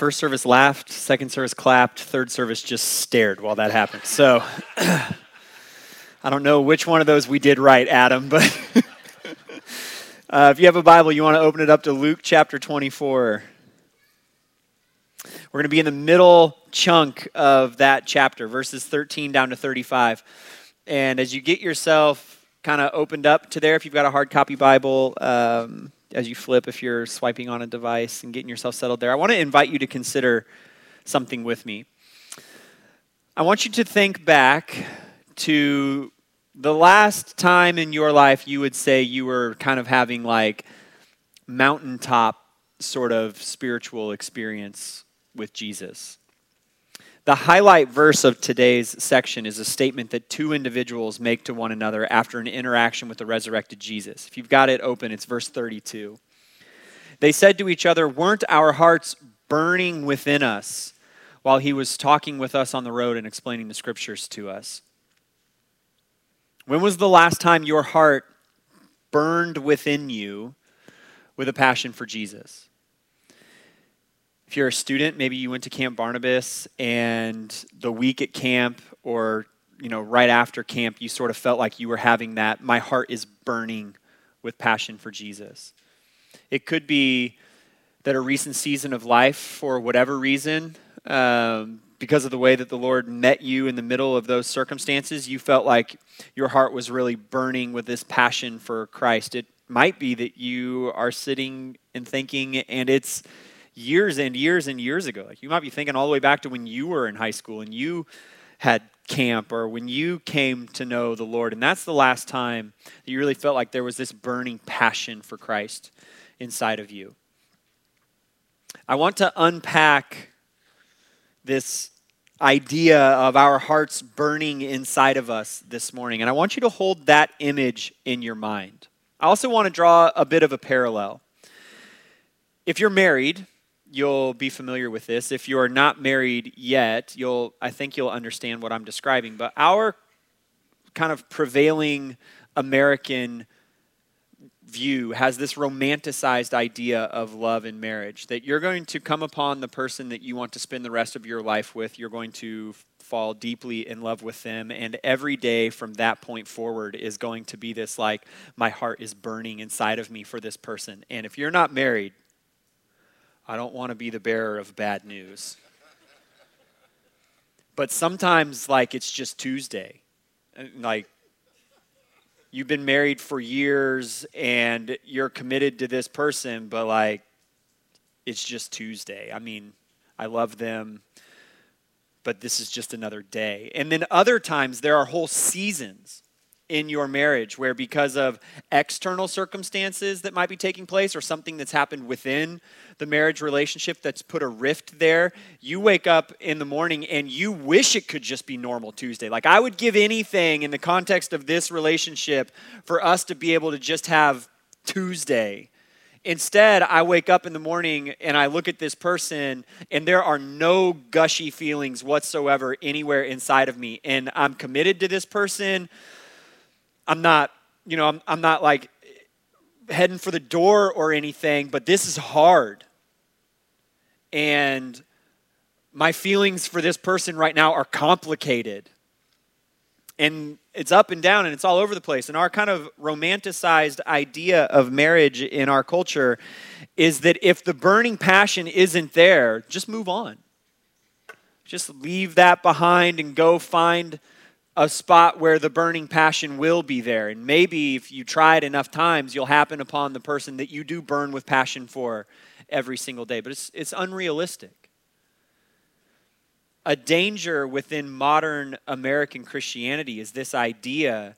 First service laughed, second service clapped, third service just stared while that happened. So I don't know which one of those we did right, Adam, but uh, if you have a Bible, you want to open it up to Luke chapter 24. We're going to be in the middle chunk of that chapter, verses 13 down to 35. And as you get yourself kind of opened up to there, if you've got a hard copy Bible, um, as you flip, if you're swiping on a device and getting yourself settled there, I want to invite you to consider something with me. I want you to think back to the last time in your life you would say you were kind of having like mountaintop sort of spiritual experience with Jesus. The highlight verse of today's section is a statement that two individuals make to one another after an interaction with the resurrected Jesus. If you've got it open, it's verse 32. They said to each other, Weren't our hearts burning within us while he was talking with us on the road and explaining the scriptures to us? When was the last time your heart burned within you with a passion for Jesus? If you're a student, maybe you went to Camp Barnabas and the week at camp or you know right after camp you sort of felt like you were having that my heart is burning with passion for Jesus. It could be that a recent season of life for whatever reason um, because of the way that the Lord met you in the middle of those circumstances, you felt like your heart was really burning with this passion for Christ. It might be that you are sitting and thinking, and it's years and years and years ago. Like you might be thinking all the way back to when you were in high school and you had camp or when you came to know the Lord. And that's the last time that you really felt like there was this burning passion for Christ inside of you. I want to unpack this idea of our hearts burning inside of us this morning. And I want you to hold that image in your mind. I also want to draw a bit of a parallel. If you're married, you'll be familiar with this. If you are not married yet, you'll I think you'll understand what I'm describing. But our kind of prevailing American view has this romanticized idea of love and marriage that you're going to come upon the person that you want to spend the rest of your life with, you're going to fall deeply in love with them and every day from that point forward is going to be this like my heart is burning inside of me for this person. And if you're not married, I don't want to be the bearer of bad news. But sometimes, like, it's just Tuesday. Like, you've been married for years and you're committed to this person, but, like, it's just Tuesday. I mean, I love them, but this is just another day. And then other times, there are whole seasons in your marriage where because of external circumstances that might be taking place or something that's happened within the marriage relationship that's put a rift there you wake up in the morning and you wish it could just be normal tuesday like i would give anything in the context of this relationship for us to be able to just have tuesday Instead, I wake up in the morning and I look at this person, and there are no gushy feelings whatsoever anywhere inside of me. And I'm committed to this person. I'm not, you know, I'm, I'm not like heading for the door or anything, but this is hard. And my feelings for this person right now are complicated. And it's up and down and it's all over the place. And our kind of romanticized idea of marriage in our culture is that if the burning passion isn't there, just move on. Just leave that behind and go find a spot where the burning passion will be there. And maybe if you try it enough times, you'll happen upon the person that you do burn with passion for every single day. But it's, it's unrealistic. A danger within modern American Christianity is this idea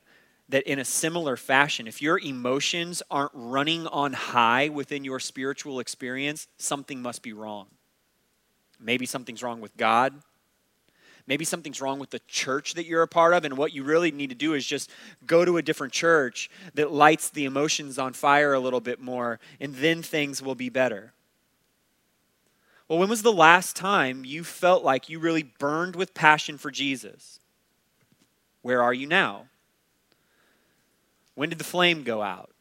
that in a similar fashion, if your emotions aren't running on high within your spiritual experience, something must be wrong. Maybe something's wrong with God. Maybe something's wrong with the church that you're a part of, and what you really need to do is just go to a different church that lights the emotions on fire a little bit more, and then things will be better. Well, when was the last time you felt like you really burned with passion for Jesus? Where are you now? When did the flame go out?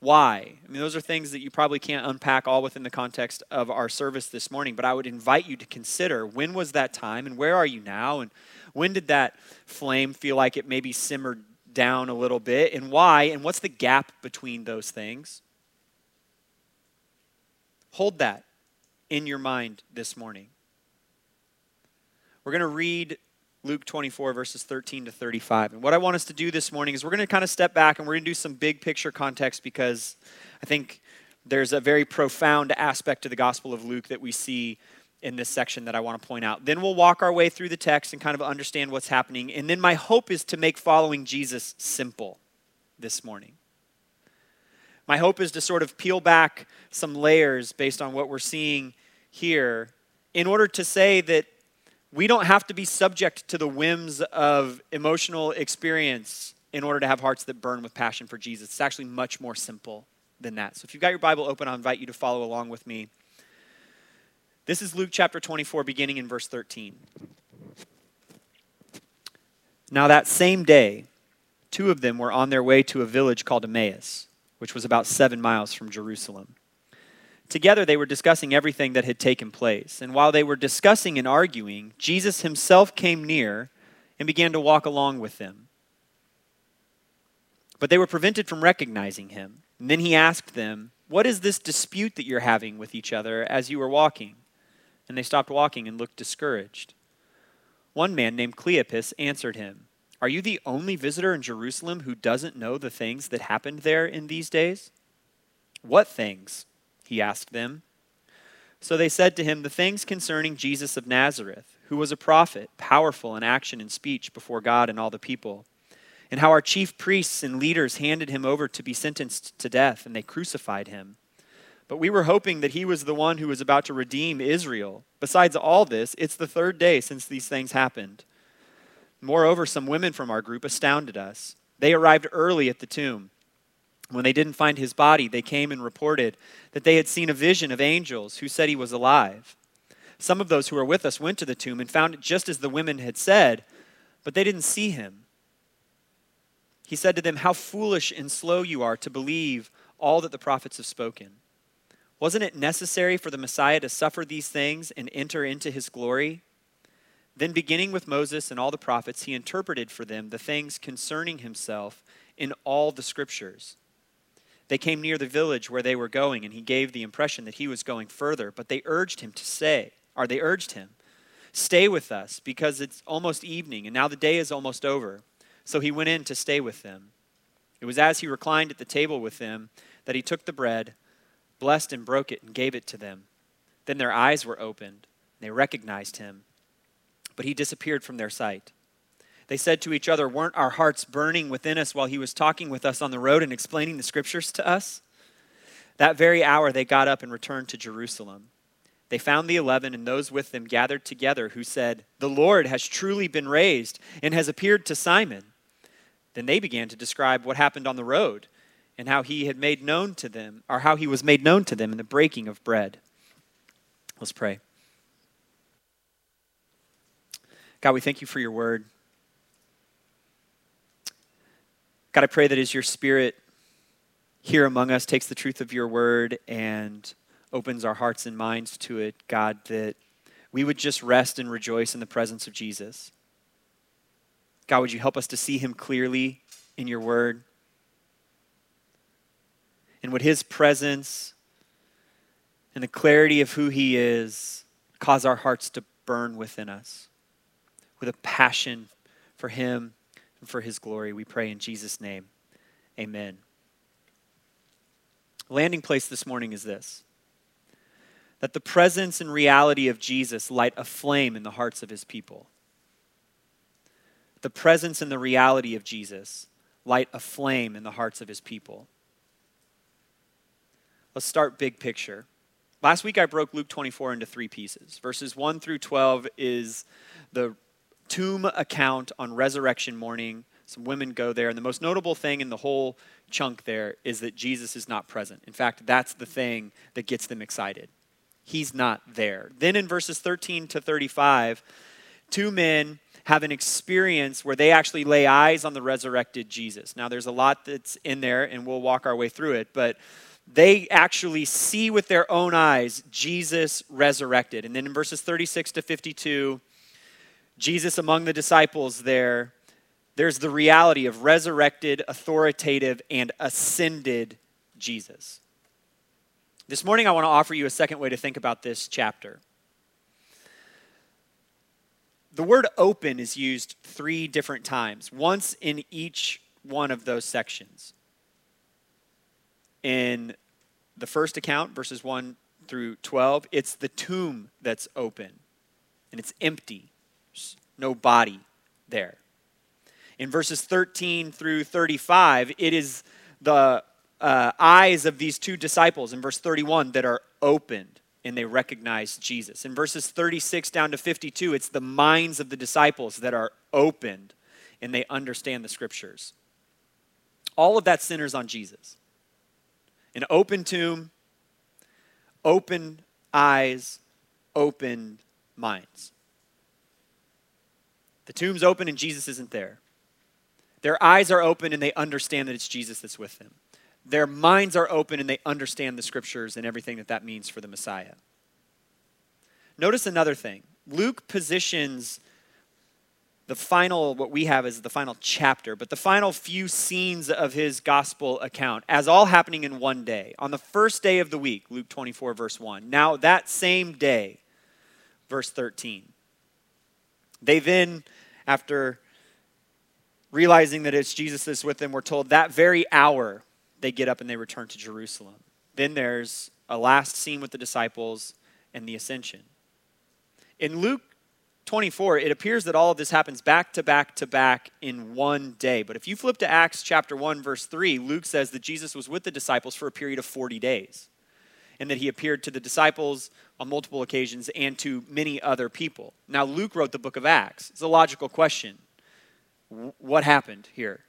Why? I mean, those are things that you probably can't unpack all within the context of our service this morning, but I would invite you to consider when was that time and where are you now? And when did that flame feel like it maybe simmered down a little bit? And why? And what's the gap between those things? Hold that in your mind this morning. We're going to read Luke 24, verses 13 to 35. And what I want us to do this morning is we're going to kind of step back and we're going to do some big picture context because I think there's a very profound aspect to the Gospel of Luke that we see in this section that I want to point out. Then we'll walk our way through the text and kind of understand what's happening. And then my hope is to make following Jesus simple this morning. My hope is to sort of peel back some layers based on what we're seeing here in order to say that we don't have to be subject to the whims of emotional experience in order to have hearts that burn with passion for Jesus. It's actually much more simple than that. So if you've got your Bible open, I'll invite you to follow along with me. This is Luke chapter 24, beginning in verse 13. Now, that same day, two of them were on their way to a village called Emmaus, which was about seven miles from Jerusalem. Together they were discussing everything that had taken place. And while they were discussing and arguing, Jesus himself came near and began to walk along with them. But they were prevented from recognizing him. And then he asked them, What is this dispute that you're having with each other as you are walking? And they stopped walking and looked discouraged. One man named Cleopas answered him, Are you the only visitor in Jerusalem who doesn't know the things that happened there in these days? What things? He asked them. So they said to him, The things concerning Jesus of Nazareth, who was a prophet, powerful in action and speech before God and all the people, and how our chief priests and leaders handed him over to be sentenced to death, and they crucified him. But we were hoping that he was the one who was about to redeem Israel. Besides all this, it's the third day since these things happened. Moreover, some women from our group astounded us. They arrived early at the tomb when they didn't find his body, they came and reported that they had seen a vision of angels who said he was alive. Some of those who were with us went to the tomb and found it just as the women had said, but they didn't see him. He said to them, How foolish and slow you are to believe all that the prophets have spoken. Wasn't it necessary for the Messiah to suffer these things and enter into his glory? Then, beginning with Moses and all the prophets, he interpreted for them the things concerning himself in all the scriptures. They came near the village where they were going, and he gave the impression that he was going further, but they urged him to stay, or they urged him, Stay with us, because it's almost evening, and now the day is almost over. So he went in to stay with them. It was as he reclined at the table with them that he took the bread, blessed and broke it, and gave it to them. Then their eyes were opened, and they recognized him, but he disappeared from their sight. They said to each other, Weren't our hearts burning within us while he was talking with us on the road and explaining the scriptures to us? That very hour they got up and returned to Jerusalem. They found the eleven and those with them gathered together who said, The Lord has truly been raised and has appeared to Simon. Then they began to describe what happened on the road and how he had made known to them, or how he was made known to them in the breaking of bread. Let's pray. God, we thank you for your word. God, I pray that as your spirit here among us takes the truth of your word and opens our hearts and minds to it, God, that we would just rest and rejoice in the presence of Jesus. God, would you help us to see him clearly in your word? And would his presence and the clarity of who he is cause our hearts to burn within us with a passion for him and for his glory. We pray in Jesus' name. Amen. Landing place this morning is this that the presence and reality of Jesus light a flame in the hearts of his people. The presence and the reality of Jesus light a flame in the hearts of his people. Let's start big picture. Last week I broke Luke 24 into three pieces. Verses 1 through 12 is the tomb account on resurrection morning. Some women go there, and the most notable thing in the whole chunk there is that Jesus is not present. In fact, that's the thing that gets them excited. He's not there. Then in verses 13 to 35, two men have an experience where they actually lay eyes on the resurrected Jesus. Now, there's a lot that's in there, and we'll walk our way through it, but they actually see with their own eyes Jesus resurrected. And then in verses 36 to 52, Jesus among the disciples there, there's the reality of resurrected, authoritative, and ascended Jesus. This morning, I want to offer you a second way to think about this chapter. The word open is used three different times, once in each one of those sections. In the first account, verses 1 through 12, it's the tomb that's open and it's empty. No body there. In verses 13 through 35, it is the uh, eyes of these two disciples in verse 31 that are opened and they recognize Jesus. In verses 36 down to 52, it's the minds of the disciples that are opened and they understand the scriptures. All of that centers on Jesus. An open tomb, open eyes, open minds. The tomb's open and Jesus isn't there. Their eyes are open and they understand that it's Jesus that's with them their minds are open and they understand the scriptures and everything that that means for the Messiah. Notice another thing Luke positions the final, what we have is the final chapter, but the final few scenes of his gospel account as all happening in one day. On the first day of the week, Luke 24, verse 1. Now, that same day, verse 13. They then, after realizing that it's Jesus that's with them, we're told that very hour they get up and they return to Jerusalem. Then there's a last scene with the disciples and the ascension. In Luke 24, it appears that all of this happens back to back to back in one day. But if you flip to Acts chapter 1, verse 3, Luke says that Jesus was with the disciples for a period of 40 days and that he appeared to the disciples on multiple occasions and to many other people. Now, Luke wrote the book of Acts. It's a logical question. What happened here?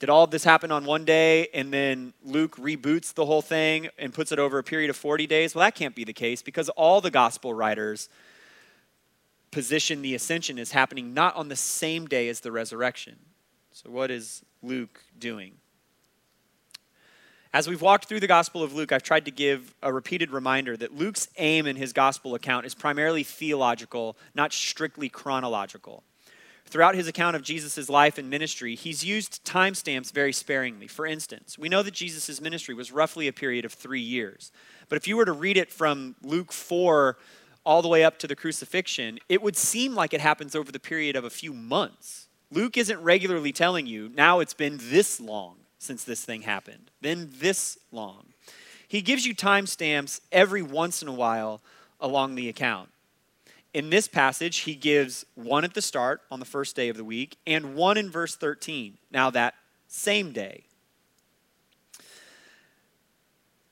Did all of this happen on one day and then Luke reboots the whole thing and puts it over a period of 40 days? Well, that can't be the case because all the gospel writers position the ascension as happening not on the same day as the resurrection. So, what is Luke doing? As we've walked through the Gospel of Luke, I've tried to give a repeated reminder that Luke's aim in his Gospel account is primarily theological, not strictly chronological. Throughout his account of Jesus' life and ministry, he's used timestamps very sparingly. For instance, we know that Jesus' ministry was roughly a period of three years. But if you were to read it from Luke 4 all the way up to the crucifixion, it would seem like it happens over the period of a few months. Luke isn't regularly telling you, now it's been this long since this thing happened, then this long. He gives you timestamps every once in a while along the account in this passage, he gives one at the start on the first day of the week and one in verse 13. Now, that same day.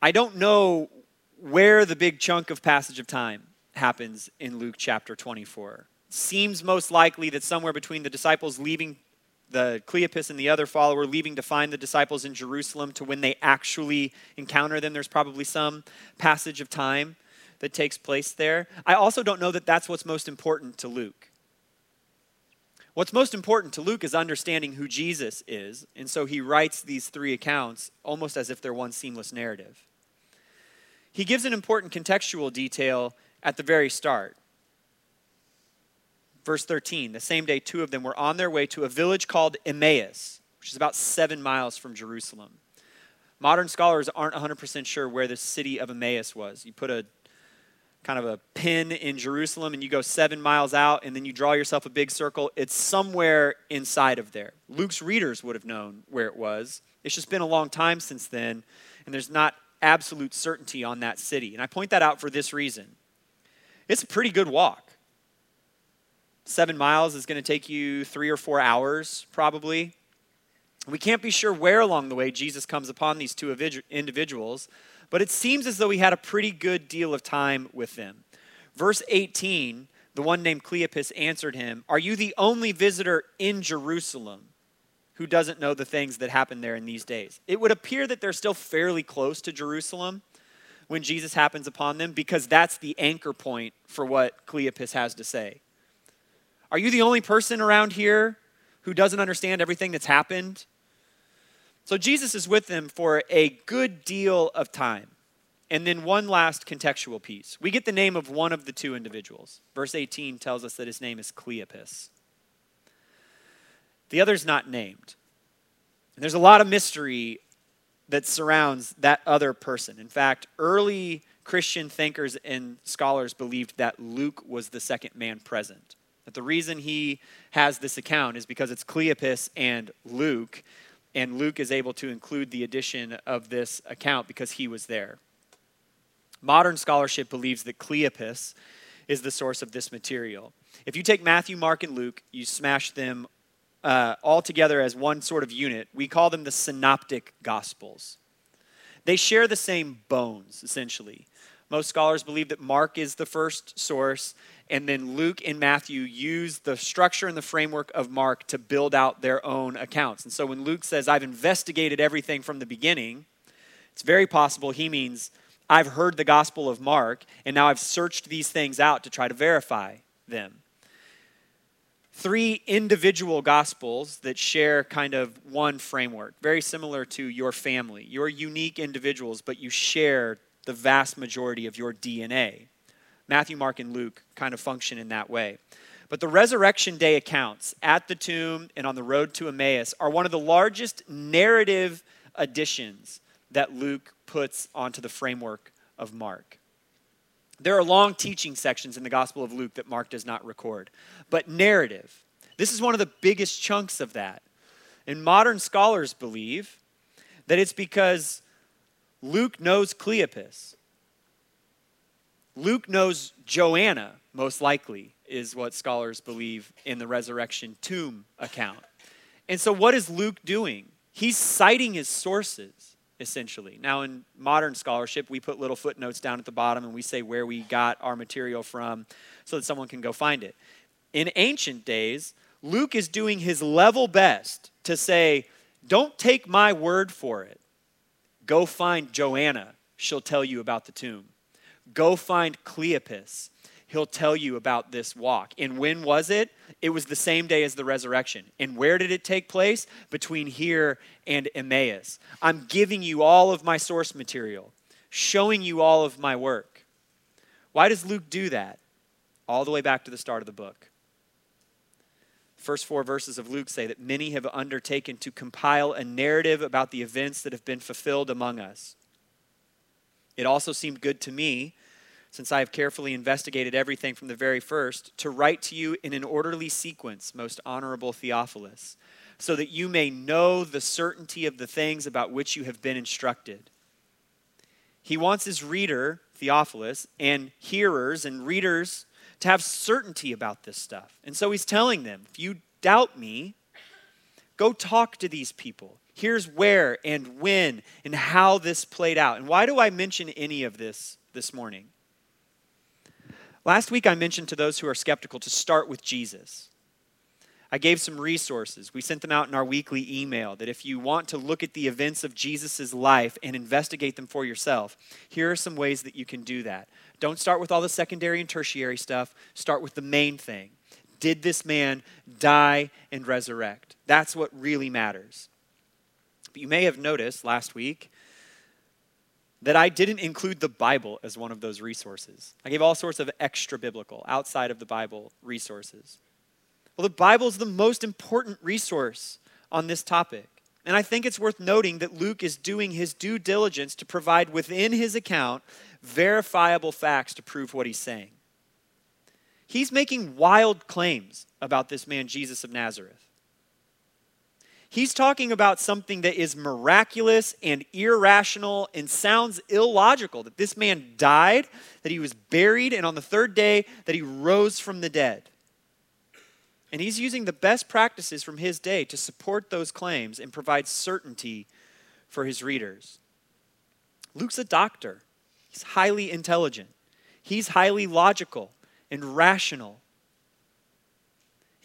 I don't know where the big chunk of passage of time happens in Luke chapter 24. Seems most likely that somewhere between the disciples leaving the Cleopas and the other follower leaving to find the disciples in Jerusalem to when they actually encounter them, there's probably some passage of time that takes place there. I also don't know that that's what's most important to Luke. What's most important to Luke is understanding who Jesus is, and so he writes these three accounts almost as if they're one seamless narrative. He gives an important contextual detail at the very start. Verse 13 The same day, two of them were on their way to a village called Emmaus, which is about seven miles from Jerusalem. Modern scholars aren't 100% sure where the city of Emmaus was. You put a kind of a pin in Jerusalem and you go seven miles out and then you draw yourself a big circle, it's somewhere inside of there. Luke's readers would have known where it was. It's just been a long time since then, and there's not absolute certainty on that city. And I point that out for this reason it's a pretty good walk. Seven miles is going to take you three or four hours, probably. We can't be sure where along the way Jesus comes upon these two individuals, but it seems as though he had a pretty good deal of time with them. Verse 18, the one named Cleopas answered him, Are you the only visitor in Jerusalem who doesn't know the things that happen there in these days? It would appear that they're still fairly close to Jerusalem when Jesus happens upon them because that's the anchor point for what Cleopas has to say. Are you the only person around here who doesn't understand everything that's happened? So Jesus is with them for a good deal of time. And then one last contextual piece. We get the name of one of the two individuals. Verse 18 tells us that his name is Cleopas. The other's not named. And there's a lot of mystery that surrounds that other person. In fact, early Christian thinkers and scholars believed that Luke was the second man present. That the reason he has this account is because it's Cleopas and Luke, and Luke is able to include the addition of this account because he was there. Modern scholarship believes that Cleopas is the source of this material. If you take Matthew, Mark, and Luke, you smash them uh, all together as one sort of unit, we call them the synoptic gospels. They share the same bones, essentially. Most scholars believe that Mark is the first source, and then Luke and Matthew use the structure and the framework of Mark to build out their own accounts. And so when Luke says, I've investigated everything from the beginning, it's very possible he means, I've heard the gospel of Mark, and now I've searched these things out to try to verify them. Three individual gospels that share kind of one framework, very similar to your family. You're unique individuals, but you share the vast majority of your DNA. Matthew, Mark, and Luke kind of function in that way. But the resurrection day accounts at the tomb and on the road to Emmaus are one of the largest narrative additions that Luke puts onto the framework of Mark. There are long teaching sections in the Gospel of Luke that Mark does not record. But narrative, this is one of the biggest chunks of that. And modern scholars believe that it's because Luke knows Cleopas. Luke knows Joanna, most likely, is what scholars believe in the resurrection tomb account. And so, what is Luke doing? He's citing his sources, essentially. Now, in modern scholarship, we put little footnotes down at the bottom and we say where we got our material from so that someone can go find it. In ancient days, Luke is doing his level best to say, don't take my word for it. Go find Joanna. She'll tell you about the tomb. Go find Cleopas. He'll tell you about this walk. And when was it? It was the same day as the resurrection. And where did it take place? Between here and Emmaus. I'm giving you all of my source material, showing you all of my work. Why does Luke do that? All the way back to the start of the book. First four verses of Luke say that many have undertaken to compile a narrative about the events that have been fulfilled among us. It also seemed good to me, since I have carefully investigated everything from the very first, to write to you in an orderly sequence, most honorable Theophilus, so that you may know the certainty of the things about which you have been instructed. He wants his reader, Theophilus, and hearers and readers to have certainty about this stuff. And so he's telling them if you doubt me, go talk to these people. Here's where and when and how this played out. And why do I mention any of this this morning? Last week, I mentioned to those who are skeptical to start with Jesus. I gave some resources. We sent them out in our weekly email that if you want to look at the events of Jesus' life and investigate them for yourself, here are some ways that you can do that. Don't start with all the secondary and tertiary stuff, start with the main thing. Did this man die and resurrect? That's what really matters. But you may have noticed last week that I didn't include the Bible as one of those resources. I gave all sorts of extra biblical, outside of the Bible resources. Well, the Bible is the most important resource on this topic. And I think it's worth noting that Luke is doing his due diligence to provide within his account verifiable facts to prove what he's saying. He's making wild claims about this man, Jesus of Nazareth. He's talking about something that is miraculous and irrational and sounds illogical that this man died, that he was buried, and on the third day that he rose from the dead. And he's using the best practices from his day to support those claims and provide certainty for his readers. Luke's a doctor, he's highly intelligent, he's highly logical and rational.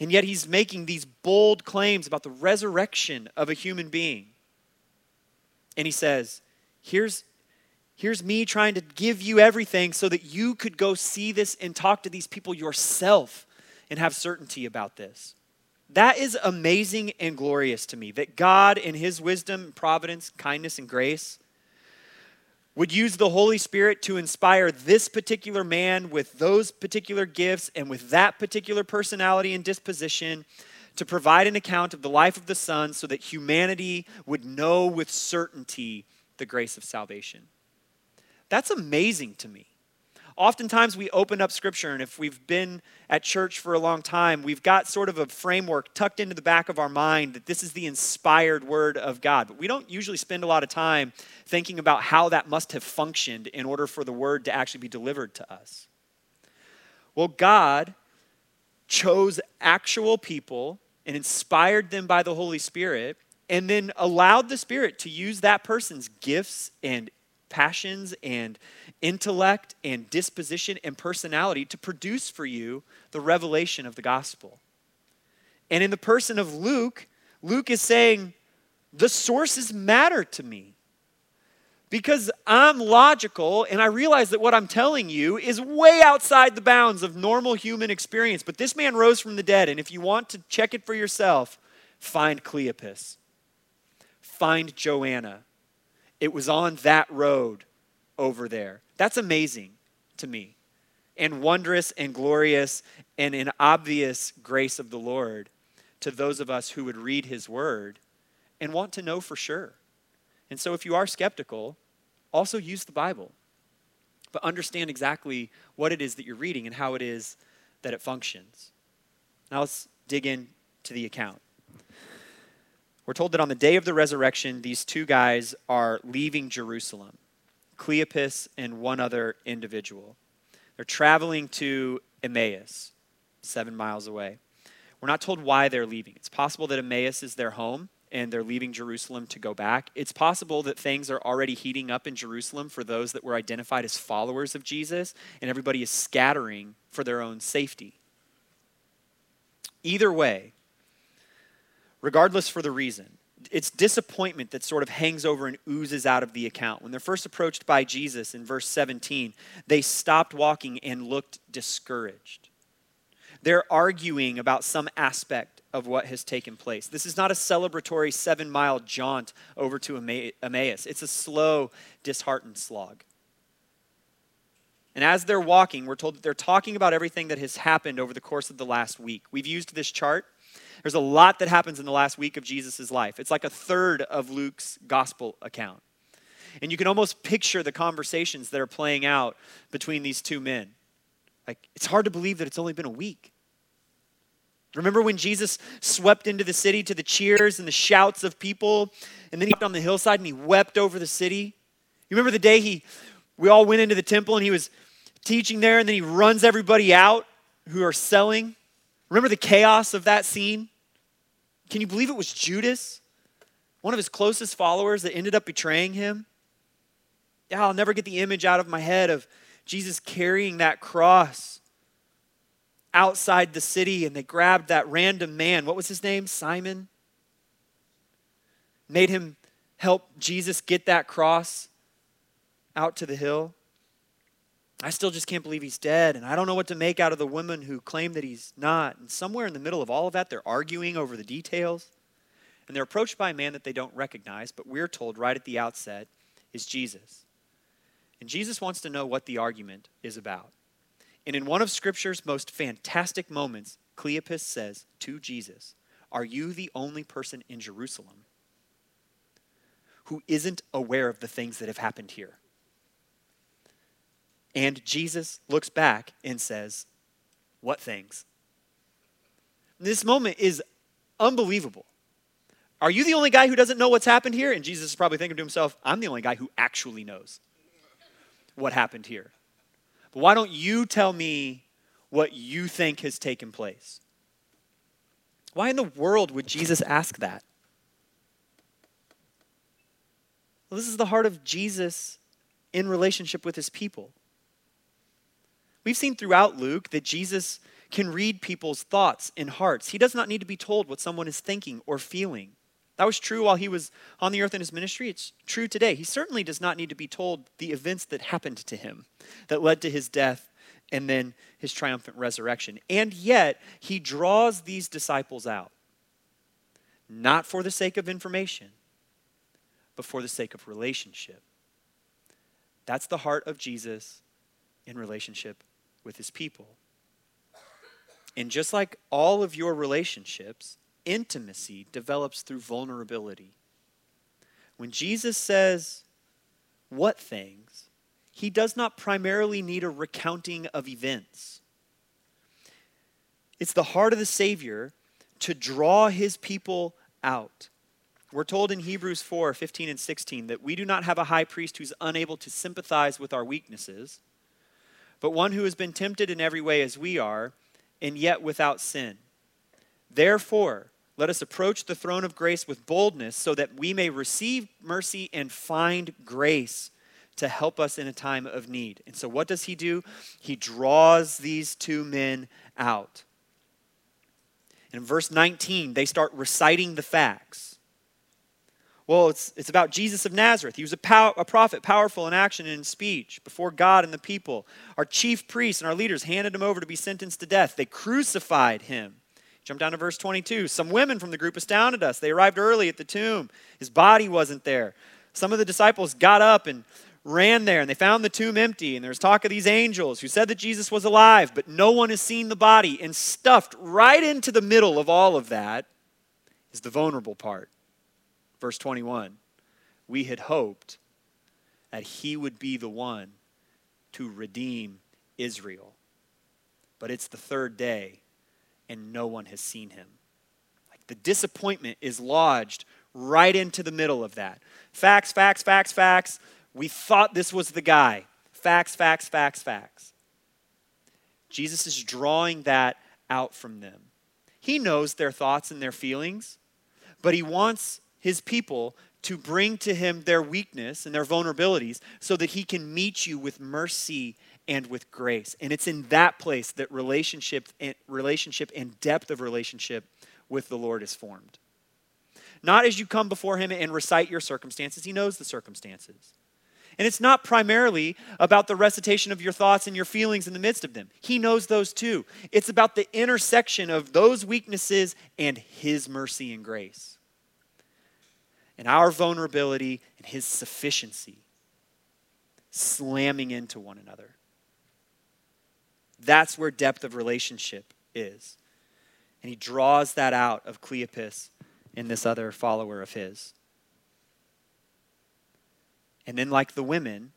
And yet he's making these bold claims about the resurrection of a human being. And he says, Here's, here's me trying to give you everything so that you could go see this and talk to these people yourself and have certainty about this. That is amazing and glorious to me that God, in His wisdom, providence, kindness, and grace, would use the Holy Spirit to inspire this particular man with those particular gifts and with that particular personality and disposition to provide an account of the life of the Son so that humanity would know with certainty the grace of salvation. That's amazing to me. Oftentimes we open up scripture, and if we've been at church for a long time, we've got sort of a framework tucked into the back of our mind that this is the inspired word of God. But we don't usually spend a lot of time thinking about how that must have functioned in order for the word to actually be delivered to us. Well, God chose actual people and inspired them by the Holy Spirit, and then allowed the Spirit to use that person's gifts and passions and intellect and disposition and personality to produce for you the revelation of the gospel. And in the person of Luke, Luke is saying, the sources matter to me. Because I'm logical and I realize that what I'm telling you is way outside the bounds of normal human experience. But this man rose from the dead, and if you want to check it for yourself, find Cleopas, find Joanna, it was on that road over there. That's amazing to me and wondrous and glorious and an obvious grace of the Lord to those of us who would read his word and want to know for sure. And so if you are skeptical, also use the Bible. But understand exactly what it is that you're reading and how it is that it functions. Now let's dig into the account. We're told that on the day of the resurrection, these two guys are leaving Jerusalem Cleopas and one other individual. They're traveling to Emmaus, seven miles away. We're not told why they're leaving. It's possible that Emmaus is their home and they're leaving Jerusalem to go back. It's possible that things are already heating up in Jerusalem for those that were identified as followers of Jesus, and everybody is scattering for their own safety. Either way, regardless for the reason. It's disappointment that sort of hangs over and oozes out of the account. When they're first approached by Jesus in verse 17, they stopped walking and looked discouraged. They're arguing about some aspect of what has taken place. This is not a celebratory seven mile jaunt over to Emmaus, it's a slow, disheartened slog. And as they're walking, we're told that they're talking about everything that has happened over the course of the last week. We've used this chart there's a lot that happens in the last week of Jesus' life. It's like a third of Luke's gospel account. And you can almost picture the conversations that are playing out between these two men. Like, it's hard to believe that it's only been a week. Remember when Jesus swept into the city to the cheers and the shouts of people, and then he went on the hillside and he wept over the city? You remember the day he we all went into the temple and he was teaching there, and then he runs everybody out who are selling Remember the chaos of that scene? Can you believe it was Judas, one of his closest followers, that ended up betraying him? Yeah, I'll never get the image out of my head of Jesus carrying that cross outside the city and they grabbed that random man. What was his name? Simon? Made him help Jesus get that cross out to the hill. I still just can't believe he's dead, and I don't know what to make out of the women who claim that he's not. And somewhere in the middle of all of that, they're arguing over the details. And they're approached by a man that they don't recognize, but we're told right at the outset is Jesus. And Jesus wants to know what the argument is about. And in one of Scripture's most fantastic moments, Cleopas says to Jesus, Are you the only person in Jerusalem who isn't aware of the things that have happened here? And Jesus looks back and says, What things? This moment is unbelievable. Are you the only guy who doesn't know what's happened here? And Jesus is probably thinking to himself, I'm the only guy who actually knows what happened here. But why don't you tell me what you think has taken place? Why in the world would Jesus ask that? Well, this is the heart of Jesus in relationship with his people. We've seen throughout Luke that Jesus can read people's thoughts and hearts. He does not need to be told what someone is thinking or feeling. That was true while he was on the earth in his ministry. It's true today. He certainly does not need to be told the events that happened to him that led to his death and then his triumphant resurrection. And yet, he draws these disciples out, not for the sake of information, but for the sake of relationship. That's the heart of Jesus in relationship with his people. And just like all of your relationships, intimacy develops through vulnerability. When Jesus says, What things? he does not primarily need a recounting of events. It's the heart of the Savior to draw his people out. We're told in Hebrews 4 15 and 16 that we do not have a high priest who's unable to sympathize with our weaknesses but one who has been tempted in every way as we are, and yet without sin. Therefore, let us approach the throne of grace with boldness so that we may receive mercy and find grace to help us in a time of need. And so, what does he do? He draws these two men out. In verse 19, they start reciting the facts. Well, it's, it's about Jesus of Nazareth. He was a, pow- a prophet, powerful in action and in speech before God and the people. Our chief priests and our leaders handed him over to be sentenced to death. They crucified him. Jump down to verse 22. Some women from the group astounded us. They arrived early at the tomb. His body wasn't there. Some of the disciples got up and ran there, and they found the tomb empty. And there was talk of these angels who said that Jesus was alive, but no one has seen the body. And stuffed right into the middle of all of that is the vulnerable part Verse 21 We had hoped that he would be the one to redeem Israel. But it's the third day, and no one has seen him. Like the disappointment is lodged right into the middle of that. Facts, facts, facts, facts. We thought this was the guy. Facts, facts, facts, facts. Jesus is drawing that out from them. He knows their thoughts and their feelings, but he wants his people to bring to him their weakness and their vulnerabilities so that he can meet you with mercy and with grace. And it's in that place that relationship and relationship and depth of relationship with the Lord is formed. Not as you come before him and recite your circumstances, he knows the circumstances. And it's not primarily about the recitation of your thoughts and your feelings in the midst of them. He knows those too. It's about the intersection of those weaknesses and his mercy and grace and our vulnerability and his sufficiency slamming into one another. That's where depth of relationship is. And he draws that out of Cleopas and this other follower of his. And then, like the women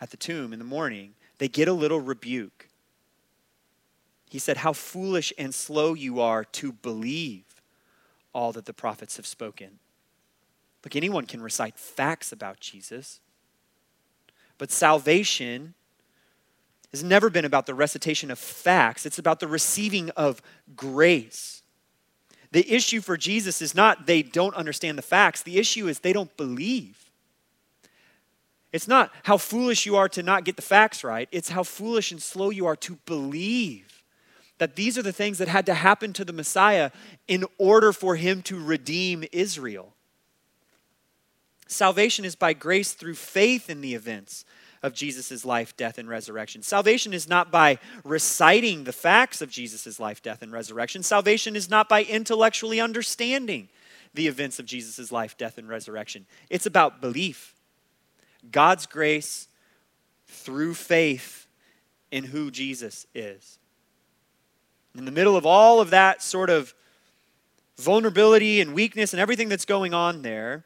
at the tomb in the morning, they get a little rebuke. He said, How foolish and slow you are to believe all that the prophets have spoken. Look, anyone can recite facts about Jesus, but salvation has never been about the recitation of facts, it's about the receiving of grace. The issue for Jesus is not they don't understand the facts, the issue is they don't believe. It's not how foolish you are to not get the facts right, it's how foolish and slow you are to believe that these are the things that had to happen to the Messiah in order for him to redeem Israel. Salvation is by grace through faith in the events of Jesus' life, death, and resurrection. Salvation is not by reciting the facts of Jesus' life, death, and resurrection. Salvation is not by intellectually understanding the events of Jesus' life, death, and resurrection. It's about belief. God's grace through faith in who Jesus is. In the middle of all of that sort of vulnerability and weakness and everything that's going on there,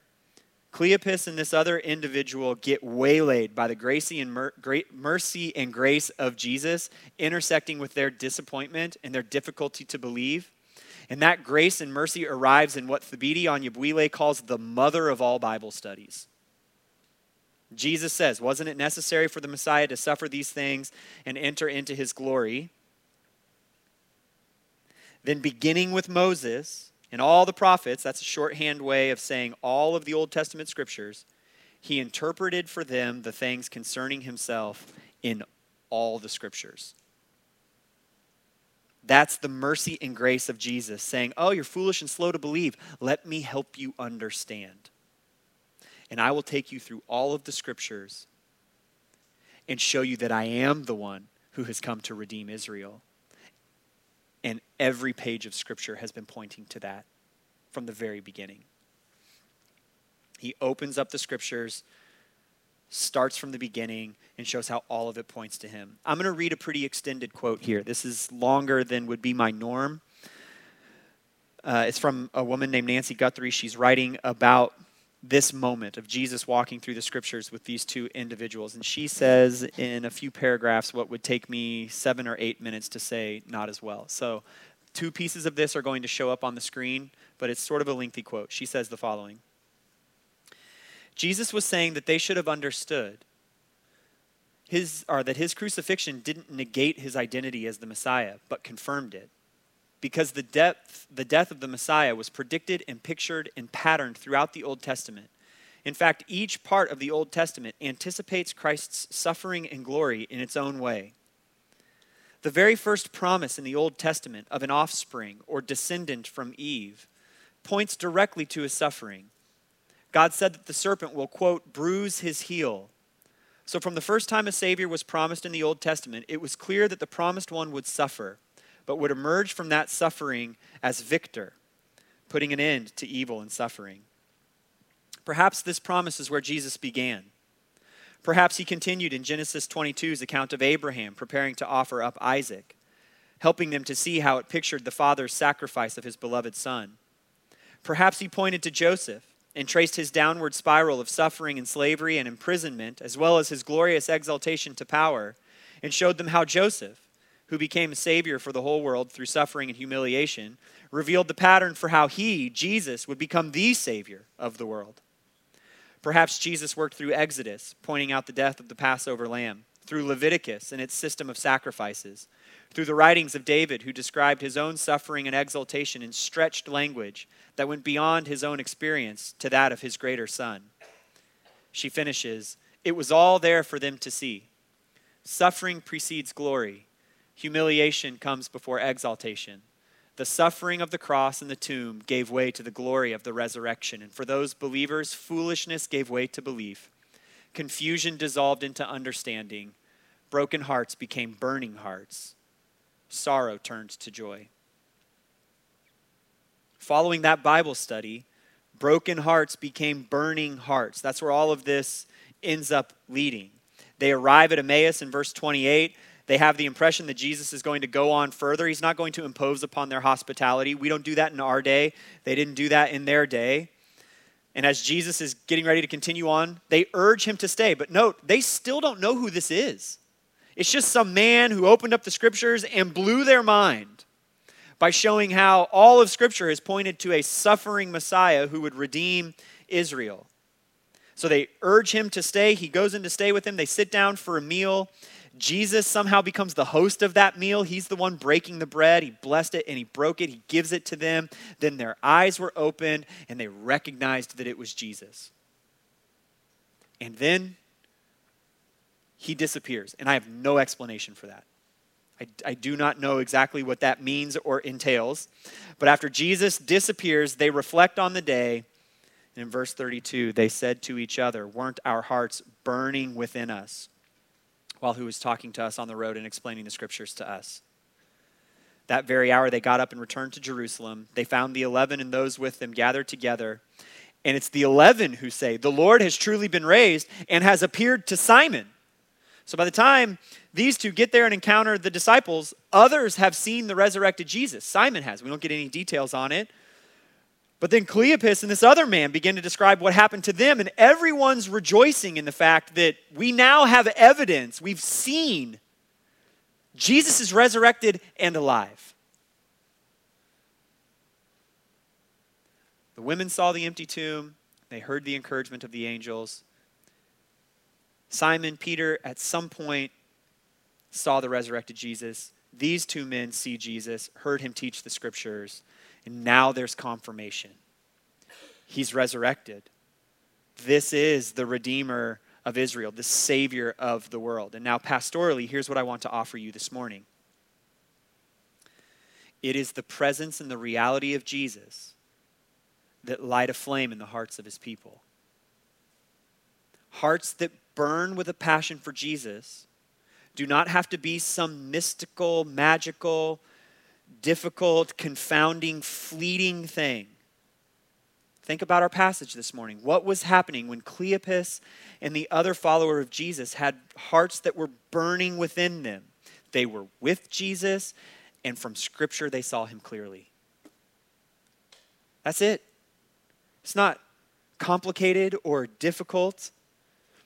Cleopas and this other individual get waylaid by the gracie and mer- mercy and grace of Jesus, intersecting with their disappointment and their difficulty to believe. And that grace and mercy arrives in what Thabiti Anyabwile calls the mother of all Bible studies. Jesus says, Wasn't it necessary for the Messiah to suffer these things and enter into his glory? Then, beginning with Moses, and all the prophets, that's a shorthand way of saying all of the Old Testament scriptures, he interpreted for them the things concerning himself in all the scriptures. That's the mercy and grace of Jesus saying, Oh, you're foolish and slow to believe. Let me help you understand. And I will take you through all of the scriptures and show you that I am the one who has come to redeem Israel. And every page of Scripture has been pointing to that from the very beginning. He opens up the Scriptures, starts from the beginning, and shows how all of it points to him. I'm going to read a pretty extended quote here. This is longer than would be my norm. Uh, it's from a woman named Nancy Guthrie. She's writing about this moment of Jesus walking through the scriptures with these two individuals. And she says in a few paragraphs what would take me seven or eight minutes to say, not as well. So, two pieces of this are going to show up on the screen, but it's sort of a lengthy quote. She says the following Jesus was saying that they should have understood his, or that his crucifixion didn't negate his identity as the Messiah, but confirmed it because the, depth, the death of the Messiah was predicted and pictured and patterned throughout the Old Testament. In fact, each part of the Old Testament anticipates Christ's suffering and glory in its own way. The very first promise in the Old Testament of an offspring or descendant from Eve points directly to his suffering. God said that the serpent will, quote, bruise his heel. So, from the first time a Savior was promised in the Old Testament, it was clear that the promised one would suffer but would emerge from that suffering as victor, putting an end to evil and suffering. Perhaps this promise is where Jesus began. Perhaps he continued in Genesis 22's account of Abraham preparing to offer up Isaac, helping them to see how it pictured the father's sacrifice of his beloved son. Perhaps he pointed to Joseph and traced his downward spiral of suffering and slavery and imprisonment, as well as his glorious exaltation to power, and showed them how Joseph, who became a savior for the whole world through suffering and humiliation, revealed the pattern for how he, Jesus, would become the savior of the world. Perhaps Jesus worked through Exodus, pointing out the death of the Passover lamb, through Leviticus and its system of sacrifices, through the writings of David, who described his own suffering and exaltation in stretched language that went beyond his own experience to that of his greater son. She finishes, It was all there for them to see. Suffering precedes glory humiliation comes before exaltation. The suffering of the cross and the tomb gave way to the glory of the resurrection. And for those believers, foolishness gave way to belief. Confusion dissolved into understanding. Broken hearts became burning hearts. Sorrow turned to joy. Following that Bible study, broken hearts became burning hearts. That's where all of this ends up leading. They arrive at Emmaus in verse 28. They have the impression that Jesus is going to go on further. He's not going to impose upon their hospitality. We don't do that in our day, they didn't do that in their day. And as Jesus is getting ready to continue on, they urge him to stay. But note, they still don't know who this is. It's just some man who opened up the scriptures and blew their mind by showing how all of scripture has pointed to a suffering Messiah who would redeem Israel. So they urge him to stay. He goes in to stay with them. They sit down for a meal. Jesus somehow becomes the host of that meal. He's the one breaking the bread. He blessed it and he broke it. He gives it to them. Then their eyes were opened and they recognized that it was Jesus. And then he disappears. And I have no explanation for that. I, I, do not know exactly what that means or entails. But after Jesus disappears, they reflect on the day. And in verse 32, they said to each other, Weren't our hearts burning within us? While he was talking to us on the road and explaining the scriptures to us. That very hour, they got up and returned to Jerusalem. They found the eleven and those with them gathered together. And it's the eleven who say, The Lord has truly been raised and has appeared to Simon. So by the time these two get there and encounter the disciples, others have seen the resurrected Jesus. Simon has. We don't get any details on it. But then Cleopas and this other man begin to describe what happened to them, and everyone's rejoicing in the fact that we now have evidence. We've seen Jesus is resurrected and alive. The women saw the empty tomb, they heard the encouragement of the angels. Simon Peter, at some point, saw the resurrected Jesus. These two men see Jesus, heard him teach the scriptures. And now there's confirmation. He's resurrected. This is the Redeemer of Israel, the Savior of the world. And now, pastorally, here's what I want to offer you this morning it is the presence and the reality of Jesus that light a flame in the hearts of his people. Hearts that burn with a passion for Jesus do not have to be some mystical, magical, difficult, confounding, fleeting thing. Think about our passage this morning. What was happening when Cleopas and the other follower of Jesus had hearts that were burning within them? They were with Jesus, and from Scripture they saw him clearly. That's it. It's not complicated or difficult.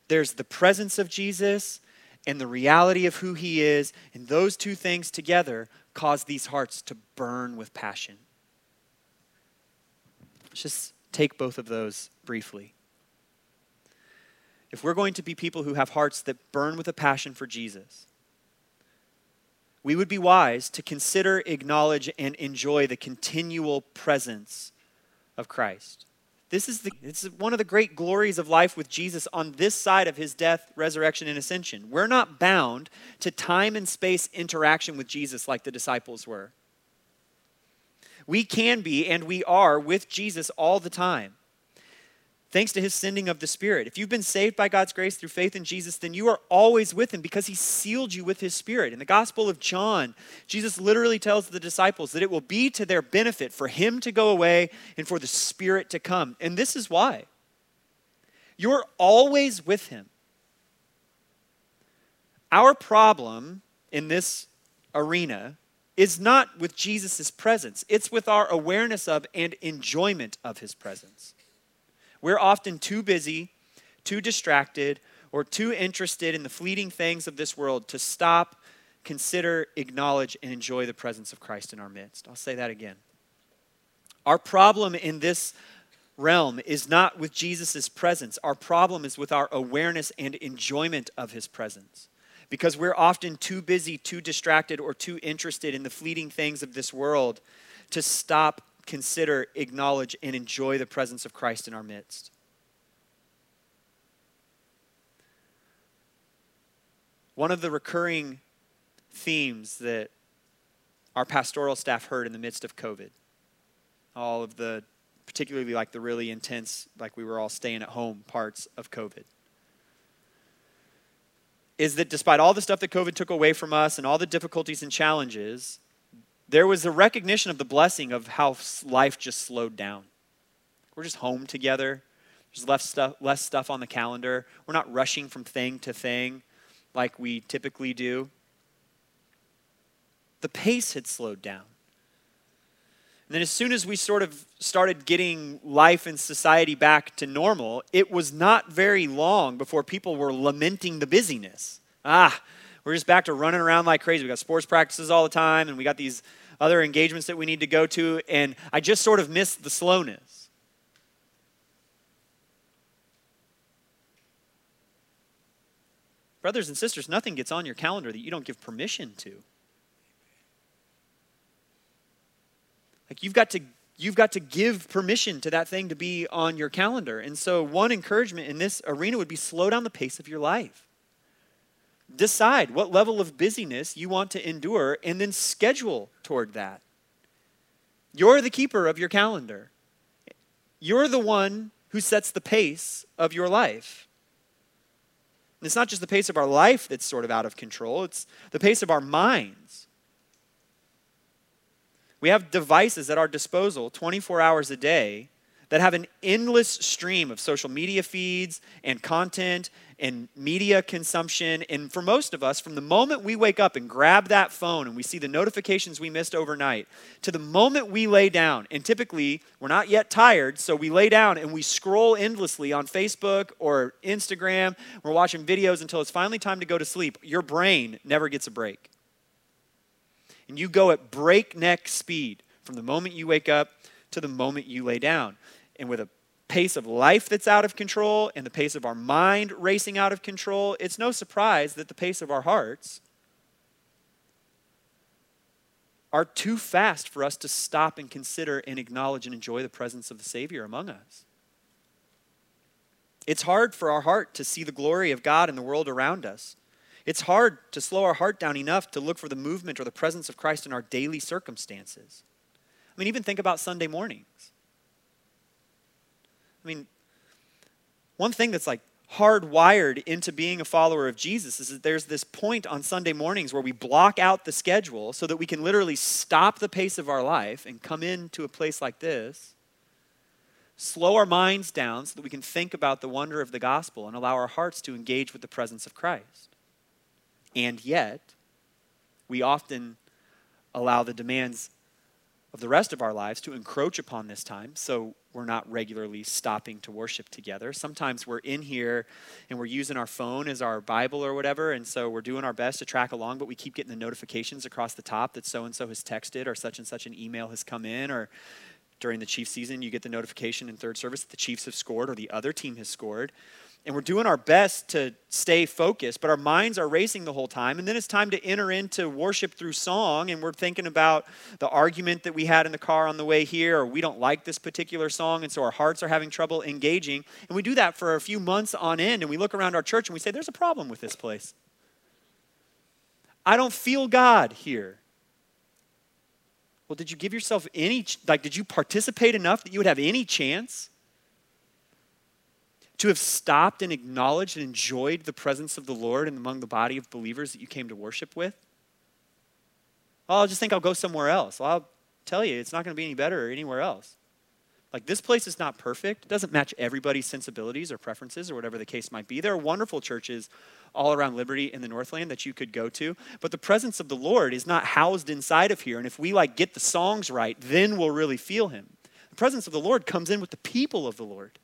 There's the presence of Jesus and the reality of who he is, and those two things together cause these hearts to burn with passion. Let's just take both of those briefly. If we're going to be people who have hearts that burn with a passion for Jesus, we would be wise to consider, acknowledge, and enjoy the continual presence of Christ. This is, the, this is one of the great glories of life with Jesus on this side of his death, resurrection, and ascension. We're not bound to time and space interaction with Jesus like the disciples were. We can be and we are with Jesus all the time. Thanks to his sending of the Spirit. If you've been saved by God's grace through faith in Jesus, then you are always with him because he sealed you with his Spirit. In the Gospel of John, Jesus literally tells the disciples that it will be to their benefit for him to go away and for the Spirit to come. And this is why. You're always with him. Our problem in this arena is not with Jesus' presence, it's with our awareness of and enjoyment of his presence. We're often too busy, too distracted, or too interested in the fleeting things of this world to stop, consider, acknowledge, and enjoy the presence of Christ in our midst. I'll say that again. Our problem in this realm is not with Jesus' presence. Our problem is with our awareness and enjoyment of his presence because we're often too busy, too distracted, or too interested in the fleeting things of this world to stop, consider, acknowledge, and enjoy the presence of Christ in our midst. One of the recurring themes that our pastoral staff heard in the midst of COVID, all of the, particularly like the really intense, like we were all staying at home parts of COVID is that despite all the stuff that COVID took away from us and all the difficulties and challenges, there was a recognition of the blessing of how life just slowed down. We're just home together. There's less stuff, less stuff on the calendar. We're not rushing from thing to thing like we typically do. The pace had slowed down. And then, as soon as we sort of started getting life and society back to normal, it was not very long before people were lamenting the busyness. Ah, we're just back to running around like crazy. We got sports practices all the time, and we got these other engagements that we need to go to, and I just sort of missed the slowness. Brothers and sisters, nothing gets on your calendar that you don't give permission to. Like you've got to you've got to give permission to that thing to be on your calendar. And so one encouragement in this arena would be slow down the pace of your life. Decide what level of busyness you want to endure and then schedule toward that. You're the keeper of your calendar. You're the one who sets the pace of your life. And it's not just the pace of our life that's sort of out of control, it's the pace of our minds. We have devices at our disposal 24 hours a day that have an endless stream of social media feeds and content and media consumption. And for most of us, from the moment we wake up and grab that phone and we see the notifications we missed overnight to the moment we lay down, and typically we're not yet tired, so we lay down and we scroll endlessly on Facebook or Instagram. We're watching videos until it's finally time to go to sleep. Your brain never gets a break and you go at breakneck speed from the moment you wake up to the moment you lay down. And with a pace of life that's out of control and the pace of our mind racing out of control, it's no surprise that the pace of our hearts are too fast for us to stop and consider and acknowledge and enjoy the presence of the Savior among us. It's hard for our heart to see the glory of God in the world around us. It's hard to slow our heart down enough to look for the movement or the presence of Christ in our daily circumstances. I mean, even think about Sunday mornings. I mean, one thing that's like hardwired into being a follower of Jesus is that there's this point on Sunday mornings where we block out the schedule so that we can literally stop the pace of our life and come into a place like this, slow our minds down so that we can think about the wonder of the gospel and allow our hearts to engage with the presence of Christ. And yet, we often allow the demands of the rest of our lives to encroach upon this time. So we're not regularly stopping to worship together. Sometimes we're in here and we're using our phone as our Bible or whatever, and so we're doing our best to track along, but we keep getting the notifications across the top that so and so has texted or such and such an email has come in or during the Chiefs season, you get the notification in third service that the Chiefs have scored or the other team has scored and we're doing our best to stay focused, but our minds are racing the whole time. And then it's time to enter into worship through song, and we're thinking about the argument that we had in the car on the way here, or we don't like this particular song, and so our hearts are having trouble engaging. And we do that for a few months on end, and we look around our church and we say, There's a problem with this place. I don't feel God here. Well, did you give yourself any, like, did you participate enough that you would have any chance? To have stopped and acknowledged and enjoyed the presence of the Lord and among the body of believers that you came to worship with? Oh, well, I'll just think I'll go somewhere else. Well, I'll tell you, it's not going to be any better anywhere else. Like, this place is not perfect. It doesn't match everybody's sensibilities or preferences or whatever the case might be. There are wonderful churches all around Liberty in the Northland that you could go to, but the presence of the Lord is not housed inside of here. And if we, like, get the songs right, then we'll really feel Him. The presence of the Lord comes in with the people of the Lord.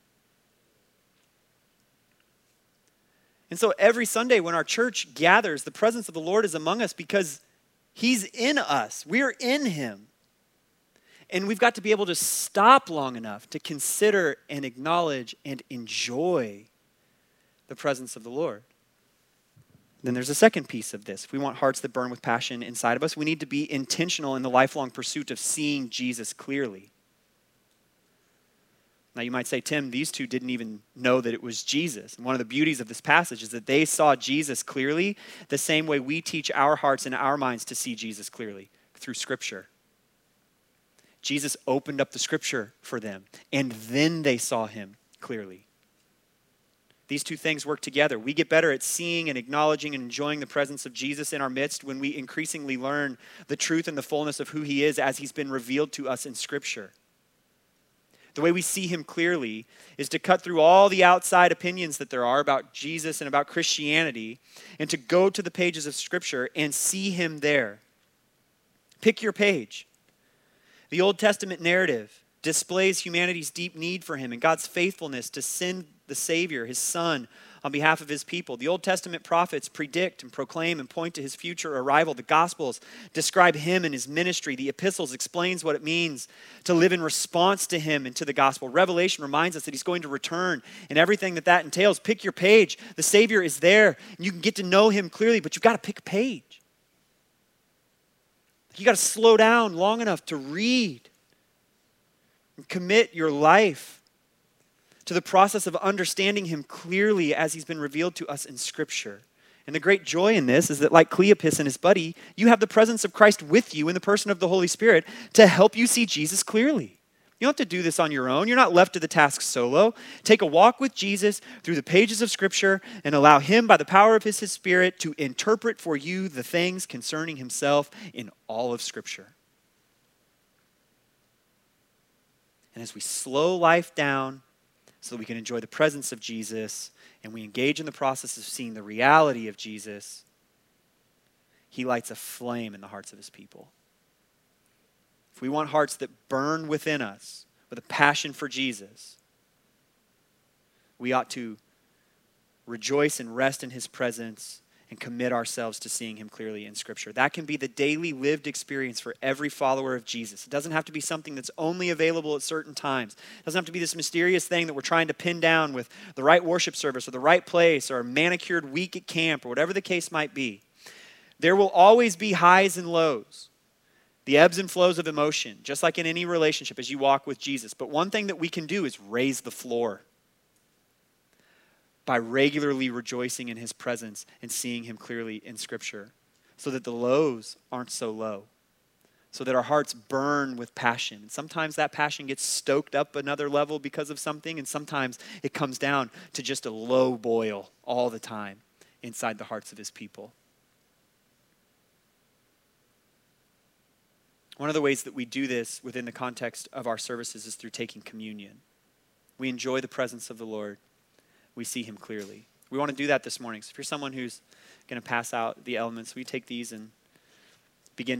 And so every Sunday when our church gathers, the presence of the Lord is among us because He's in us. We're in Him. And we've got to be able to stop long enough to consider and acknowledge and enjoy the presence of the Lord. Then there's a second piece of this. If we want hearts that burn with passion inside of us, we need to be intentional in the lifelong pursuit of seeing Jesus clearly. Now, you might say, Tim, these two didn't even know that it was Jesus. And one of the beauties of this passage is that they saw Jesus clearly the same way we teach our hearts and our minds to see Jesus clearly through Scripture. Jesus opened up the Scripture for them, and then they saw him clearly. These two things work together. We get better at seeing and acknowledging and enjoying the presence of Jesus in our midst when we increasingly learn the truth and the fullness of who he is as he's been revealed to us in Scripture the way we see him clearly is to cut through all the outside opinions that there are about Jesus and about Christianity and to go to the pages of Scripture and see him there. Pick your page. The Old Testament narrative displays humanity's deep need for him and God's faithfulness to send the Savior, his Son, on behalf of his people. The Old Testament prophets predict and proclaim and point to his future arrival. The Gospels describe him and his ministry. The epistles explains what it means to live in response to him and to the gospel. Revelation reminds us that he's going to return and everything that that entails. Pick your page. The Savior is there and you can get to know him clearly, but you've got to pick a page. You got to slow down long enough to read and commit your life to the process of understanding him clearly as he's been revealed to us in Scripture. And the great joy in this is that, like Cleopas and his buddy, you have the presence of Christ with you in the person of the Holy Spirit to help you see Jesus clearly. You don't have to do this on your own. You're not left to the task solo. Take a walk with Jesus through the pages of Scripture and allow Him, by the power of His, His Spirit, to interpret for you the things concerning Himself in all of Scripture. And as we slow life down so that we can enjoy the presence of Jesus and we engage in the process of seeing the reality of Jesus, he lights a flame in the hearts of his people. If we want hearts that burn within us with a passion for Jesus, we ought to rejoice and rest in his presence and commit ourselves to seeing him clearly in Scripture. That can be the daily lived experience for every follower of Jesus. It doesn't have to be something that's only available at certain times. It doesn't have to be this mysterious thing that we're trying to pin down with the right worship service or the right place or a manicured week at camp or whatever the case might be. There will always be highs and lows, the ebbs and flows of emotion, just like in any relationship as you walk with Jesus. But one thing that we can do is raise the floor by regularly rejoicing in his presence and seeing him clearly in Scripture so that the lows aren't so low, so that our hearts burn with passion. And sometimes that passion gets stoked up another level because of something, and sometimes it comes down to just a low boil all the time inside the hearts of his people. One of the ways that we do this within the context of our services is through taking communion. We enjoy the presence of the Lord, we see him clearly. We want to do that this morning. So if you're someone who's going to pass out the elements, we take these and begin to